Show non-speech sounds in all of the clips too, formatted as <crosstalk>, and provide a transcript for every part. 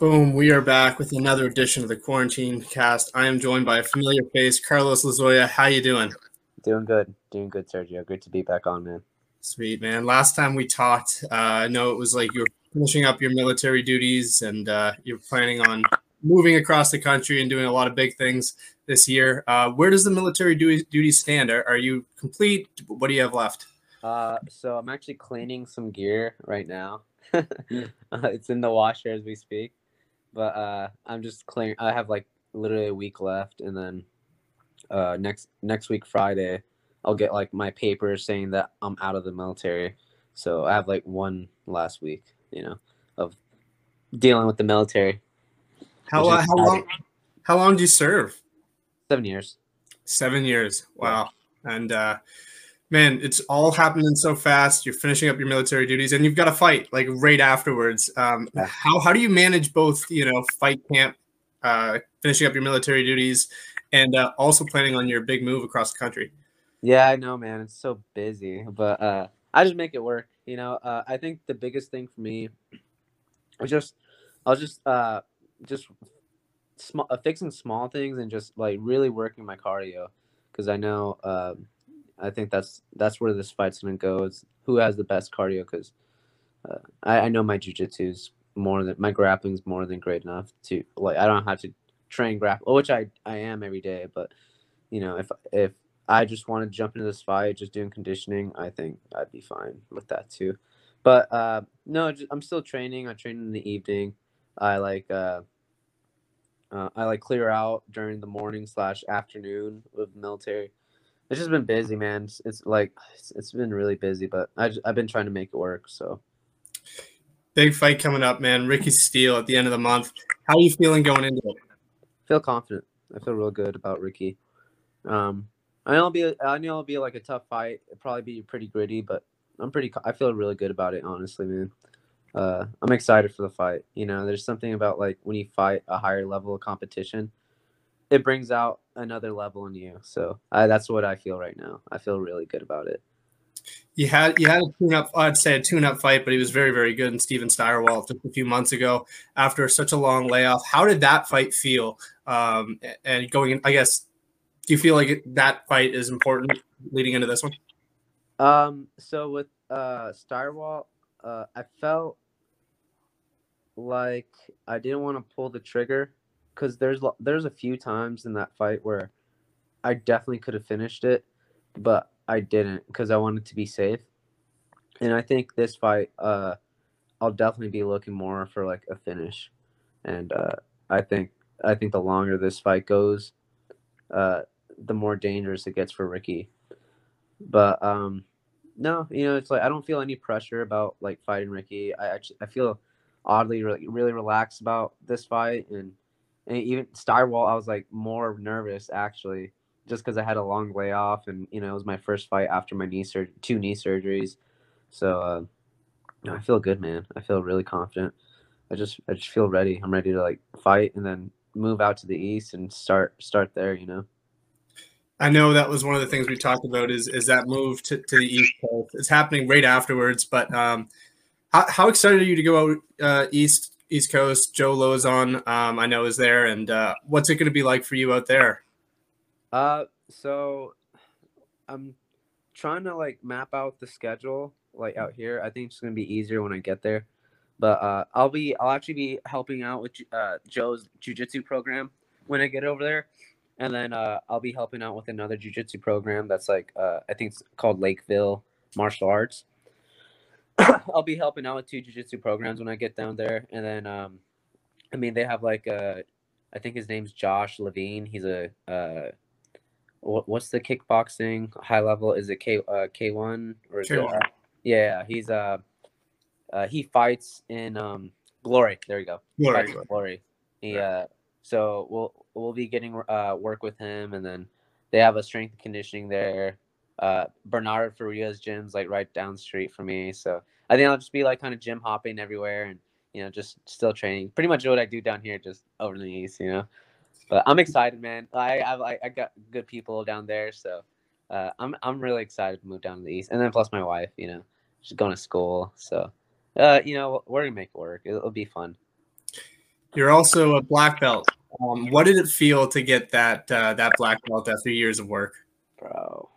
Boom, we are back with another edition of the Quarantine Cast. I am joined by a familiar face, Carlos Lazoya. How you doing? Doing good. Doing good, Sergio. Good to be back on, man. Sweet, man. Last time we talked, uh, I know it was like you were finishing up your military duties and uh, you're planning on moving across the country and doing a lot of big things this year. Uh, where does the military duty, duty stand? Are, are you complete? What do you have left? Uh, so I'm actually cleaning some gear right now. <laughs> uh, it's in the washer as we speak, but uh, I'm just clearing. I have like literally a week left, and then uh, next next week Friday, I'll get like my paper saying that I'm out of the military. So I have like one last week, you know, of dealing with the military. How, uh, how long? How long do you serve? Seven years. Seven years. Wow. And uh, man, it's all happening so fast. You're finishing up your military duties, and you've got to fight like right afterwards. Um, how how do you manage both? You know, fight camp, uh, finishing up your military duties, and uh, also planning on your big move across the country. Yeah, I know, man. It's so busy, but uh, I just make it work. You know, uh, I think the biggest thing for me was just I was just uh, just small uh, fixing small things and just like really working my cardio because I know. Uh, I think that's that's where this fight's gonna go. Is who has the best cardio? Because uh, I, I know my jujitsu is more than my grappling's more than great enough to like. I don't have to train grapple, which I I am every day. But you know, if if I just want to jump into this fight, just doing conditioning, I think I'd be fine with that too. But uh, no, just, I'm still training. I train in the evening. I like uh, uh, I like clear out during the morning slash afternoon with military it's just been busy, man. It's, it's like it's, it's been really busy, but I, i've been trying to make it work. So big fight coming up, man. Ricky Steele at the end of the month. How are you feeling going into it? I feel confident. I feel real good about Ricky. Um, I know it'll be I know it'll be like a tough fight. It'll probably be pretty gritty, but I'm pretty. I feel really good about it, honestly, man. Uh, I'm excited for the fight. You know, there's something about like when you fight a higher level of competition, it brings out another level in you. So I, that's what I feel right now. I feel really good about it. You had you had a tune up, I'd say a tune up fight, but he was very very good. And Steven Steiderwald just a few months ago after such a long layoff. How did that fight feel? Um, and going, in, I guess, do you feel like that fight is important leading into this one? Um, so with uh Steiderwald, uh, I felt like I didn't want to pull the trigger because there's there's a few times in that fight where I definitely could have finished it, but I didn't because I wanted to be safe. And I think this fight, uh, I'll definitely be looking more for like a finish. And uh, I think I think the longer this fight goes, uh, the more dangerous it gets for Ricky. But um, no, you know, it's like I don't feel any pressure about like fighting Ricky. I actually I feel oddly really, really relaxed about this fight and and even Steiderwald, I was like more nervous actually, just because I had a long layoff, and you know it was my first fight after my knee sur- two knee surgeries. So uh, I feel good, man. I feel really confident. I just I just feel ready. I'm ready to like fight and then move out to the east and start start there. You know. I know that was one of the things we talked about is is that move to, to the east coast. It's happening right afterwards, but um, how, how excited are you to go out uh, east East Coast. Joe Lauzon, um, I know, is there. And uh, what's it going to be like for you out there? Uh, so I'm trying to like map out the schedule like out here. I think it's going to be easier when I get there. But uh, I'll be I'll actually be helping out with uh, Joe's jujitsu program when I get over there, and then uh, I'll be helping out with another jujitsu program that's like uh, I think it's called Lakeville Martial Arts <laughs> I'll be helping out with two jiu-jitsu programs when I get down there, and then um, I mean they have like uh, I think his name's Josh Levine. He's a uh, what's the kickboxing high level? Is it K uh, K one or is K1. it? Yeah, he's uh, uh, he fights in um Glory. There you go. Glory. Glory. He uh, so we'll we'll be getting uh work with him, and then they have a strength conditioning there uh, Bernard Faria's gym's like right down the street from me. So I think I'll just be like kind of gym hopping everywhere and you know just still training. Pretty much what I do down here, just over in the east, you know. But I'm excited, man. I I I got good people down there, so uh, I'm I'm really excited to move down to the east. And then plus my wife, you know, she's going to school, so uh, you know we're gonna make it work. It'll, it'll be fun. You're also a black belt. Um, what did it feel to get that uh, that black belt after years of work? Bro,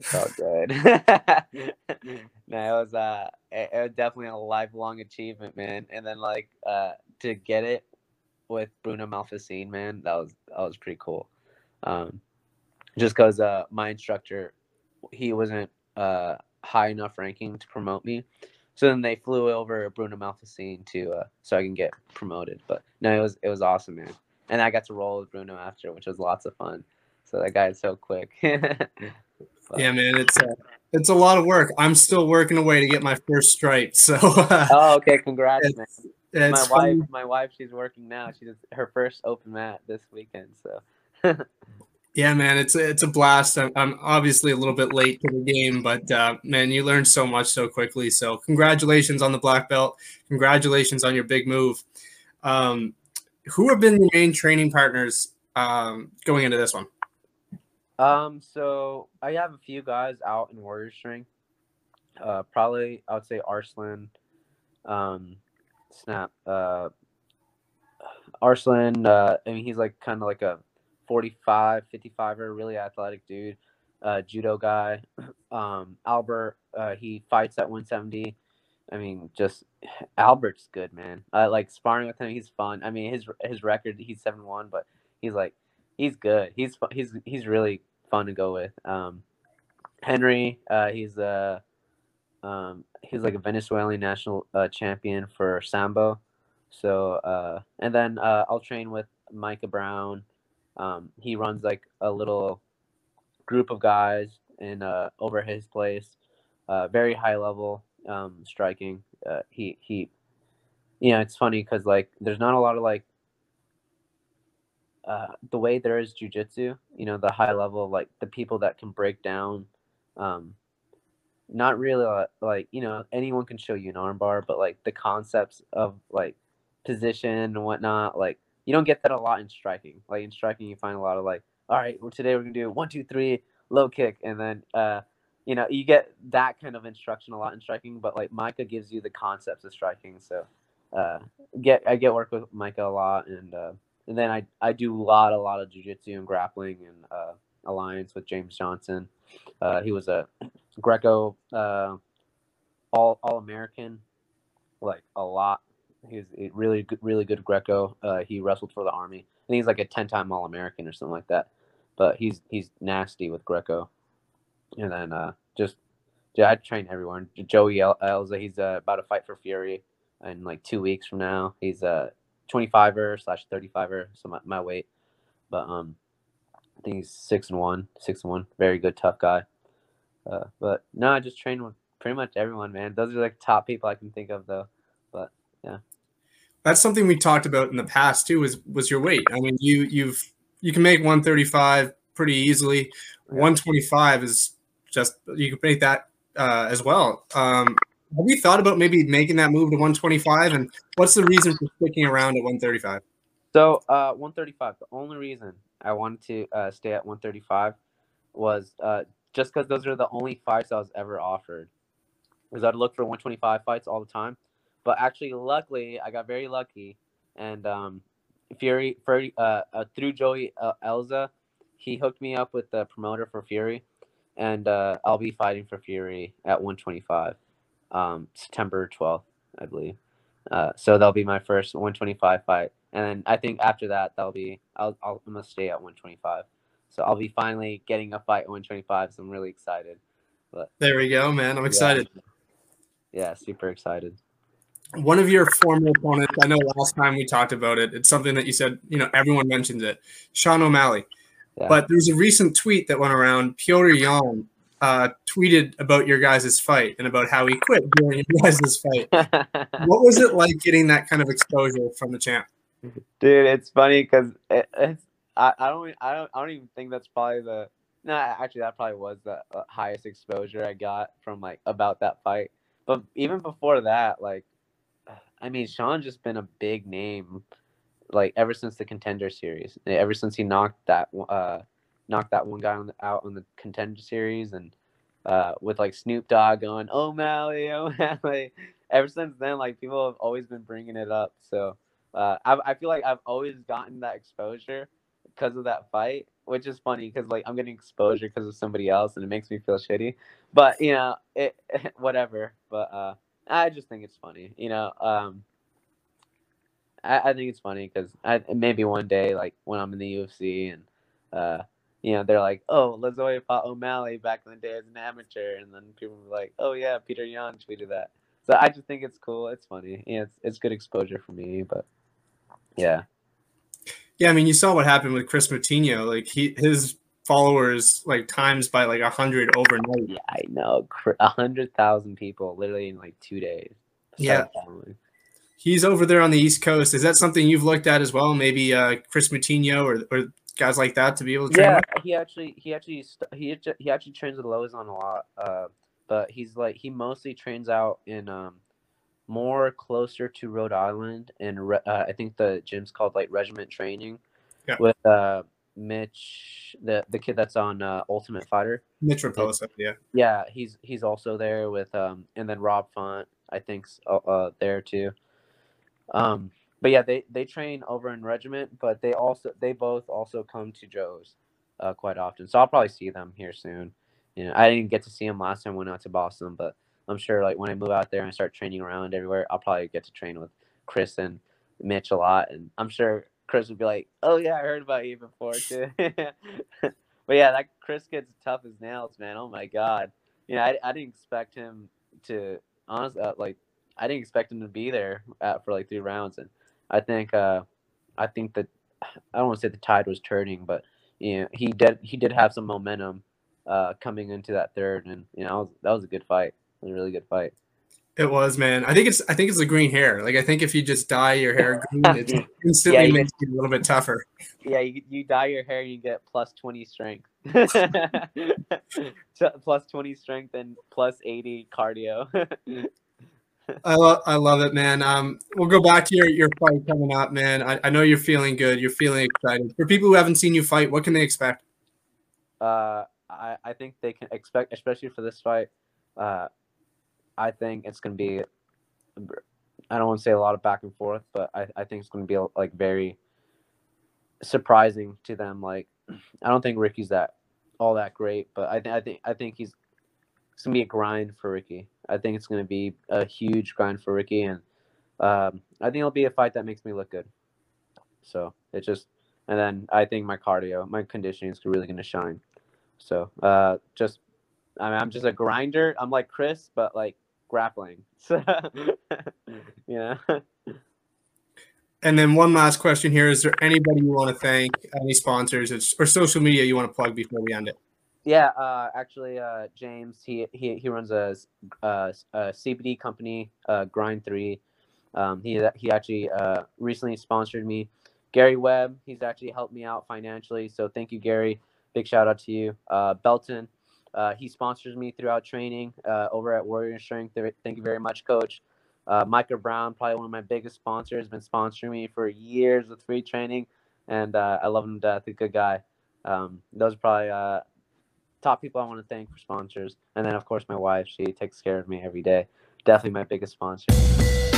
it felt good. <laughs> no, it was uh, it, it, was definitely a lifelong achievement, man. And then like uh, to get it with Bruno Malfacine, man, that was that was pretty cool. Um, just because uh, my instructor, he wasn't uh, high enough ranking to promote me. So then they flew over Bruno Malfacine to uh, so I can get promoted. But no, it was it was awesome, man. And I got to roll with Bruno after, which was lots of fun. So that guy is so quick. <laughs> yeah, man, it's a, it's a lot of work. I'm still working away to get my first stripe. So. <laughs> oh, okay! Congrats, man. my wife, my wife, she's working now. She did her first open mat this weekend. So. <laughs> Yeah, man, it's a, it's a blast. I'm, I'm, obviously a little bit late to the game, but uh, man, you learned so much so quickly. So congratulations on the black belt. Congratulations on your big move. Um, who have been the main training partners um, going into this one? Um, so I have a few guys out in Warrior Strength. Uh, probably I would say Arslan, um, Snap, uh, Arslan. Uh, I mean, he's like kind of like a 45, 55er, really athletic dude, uh, judo guy. <clears throat> Um, Albert, uh, he fights at 170. I mean, just Albert's good, man. I like sparring with him. He's fun. I mean, his his record, he's seven one, but he's like, he's good. He's he's he's really fun to go with. Um, Henry, uh, he's a uh, um, he's like a Venezuelan national uh, champion for sambo. So uh, and then uh, I'll train with Micah Brown, um, he runs like a little group of guys in uh, over his place. Uh, very high level um, striking. Uh, he he, you know, it's funny because like there's not a lot of like uh, the way there is jujitsu. You know, the high level like the people that can break down. Um, not really uh, like you know anyone can show you an armbar, but like the concepts of like position and whatnot, like you don't get that a lot in striking. Like in striking, you find a lot of like, all right, well, today we're gonna do one, two, three, low kick, and then uh, you know, you get that kind of instruction a lot in striking. But like Micah gives you the concepts of striking, so uh, get I get work with Micah a lot, and uh, and then I I do a lot a lot of jujitsu and grappling and uh, alliance with James Johnson. Uh, he was a Greco uh, all all American, like a lot He's really good, really good Greco. Uh, he wrestled for the army. I think he's like a ten-time All-American or something like that. But he's he's nasty with Greco. And then uh, just yeah, I train everyone. Joey Elza, he's uh, about to fight for Fury in like two weeks from now. He's a 25er slash 35er, so my, my weight. But um, I think he's six and one, six and one. Very good, tough guy. Uh, but no, I just train with pretty much everyone, man. Those are like top people I can think of, though. But yeah that's something we talked about in the past too. Was was your weight? I mean, you you've you can make 135 pretty easily. Yeah. 125 is just you can make that uh, as well. Um, have you thought about maybe making that move to 125? And what's the reason for sticking around at 135? So uh, 135. The only reason I wanted to uh, stay at 135 was uh, just because those are the only fights I was ever offered. Because I'd look for 125 fights all the time. But actually, luckily, I got very lucky, and um, Fury, Fury uh, uh, through Joey uh, Elza, he hooked me up with the promoter for Fury, and uh, I'll be fighting for Fury at 125, um, September 12th, I believe. Uh, so that'll be my first 125 fight, and then I think after that, that'll be I'll, I'll I'm gonna stay at 125. So I'll be finally getting a fight at 125. So I'm really excited. But there we go, man. I'm excited. Yeah, yeah super excited one of your former opponents, I know last time we talked about it, it's something that you said, you know, everyone mentions it, Sean O'Malley. Yeah. But there's a recent tweet that went around. Petr Yan uh, tweeted about your guys' fight and about how he quit during your <laughs> guys' fight. <laughs> what was it like getting that kind of exposure from the champ? Dude, it's funny because it, it's I, I don't I don't I don't even think that's probably the no actually that probably was the uh, highest exposure I got from like about that fight. But even before that, like I mean, Sean just been a big name, like ever since the contender series. Ever since he knocked that uh, knocked that one guy on the, out on the contender series, and uh, with like Snoop Dogg going, "Oh Mally, oh Mally." <laughs> Ever since then, like people have always been bringing it up. So uh, I, I feel like I've always gotten that exposure because of that fight, which is funny because like I'm getting exposure because of somebody else, and it makes me feel shitty. But you know, it <laughs> whatever. But uh, I just think it's funny. You know, um, I, I think it's funny because maybe one day, like when I'm in the UFC and uh, you know, they're like, oh, Lazoya fought O'Malley back in the day as an amateur, and then people were like, oh yeah, Petr Yan tweeted that. So I just think it's cool. It's funny. Yeah, it's it's good exposure for me. But yeah, yeah. I mean, you saw what happened with Chris Moutinho. Like he his followers like times by like a hundred overnight. Yeah, I know. A hundred thousand people literally in like two days. Yeah. He's over there on the East Coast. Is that something you've looked at as well? Maybe uh, Chris Moutinho or, or guys like that to be able to train? Yeah, he actually he actually he he actually trains with Lauzon a lot. Uh, but he's like he mostly trains out in um more closer to Rhode Island and uh, I think the gym's called like Regiment Training yeah. with uh Mitch the the kid that's on uh, Ultimate Fighter. Mitch Raposa, yeah. Yeah, he's he's also there with um and then Rob Font I think's uh, uh there too. Um but yeah, they they train over in Regiment, but they also they both also come to Joe's uh, quite often. So I'll probably see them here soon. You know, I didn't get to see them last time I went out to Boston, but I'm sure like when I move out there and start training around everywhere, I'll probably get to train with Chris and Mitch a lot, and I'm sure Chris would be like, "Oh yeah, I heard about you before too." <laughs> but yeah, that Chris gets tough as nails, man. Oh my god, you know, I, I didn't expect him to honestly uh, like I didn't expect him to be there at, for like three rounds, and I think uh, I think that I don't want to say the tide was turning, but you know he did he did have some momentum uh, coming into that third, and you know that was a good fight. It was a really good fight. It was, man. I think it's I think it's the green hair. Like I think if you just dye your hair <laughs> green, it instantly yeah, makes you a little bit tougher. Yeah, you, you dye your hair, you get plus twenty strength, <laughs> <laughs> plus twenty strength and plus eighty cardio. I love I love it, man. Um, we'll go back to your, your fight coming up, man. I, I know you're feeling good. You're feeling excited. For people who haven't seen you fight, what can they expect? Uh, I, I think they can expect, especially for this fight. Uh, I think it's gonna be. I don't want to say a lot of back and forth, but I, I think it's gonna be like very surprising to them. Like, I don't think Ricky's that all that great, but I think I think I think he's it's gonna be a grind for Ricky. I think it's gonna be a huge grind for Ricky, and um, I think it'll be a fight that makes me look good. So it just, and then I think my cardio, my conditioning is really gonna shine. So uh, just, I mean, I'm just a grinder. I'm like Chris, but like grappling. <laughs> So <laughs> yeah. And then one last question here: Is there anybody you want to thank, any sponsors or social media you want to plug before we end it? Yeah, uh, actually, uh, James he, he he runs a, a, a CBD company, uh, Grind Three. Um, he he actually uh, recently sponsored me. Gary Webb, he's actually helped me out financially, so thank you, Gary. Big shout out to you. Uh, Belton, uh, he sponsors me throughout training uh, over at Warrior Strength. Thank you very much, Coach. Uh, Micah Brown, probably one of my biggest sponsors, been sponsoring me for years with free training, and uh, I love him to death. A good guy. Um, those are probably uh, top people I want to thank for sponsors. And then, of course, my wife. She takes care of me every day. Definitely my biggest sponsor.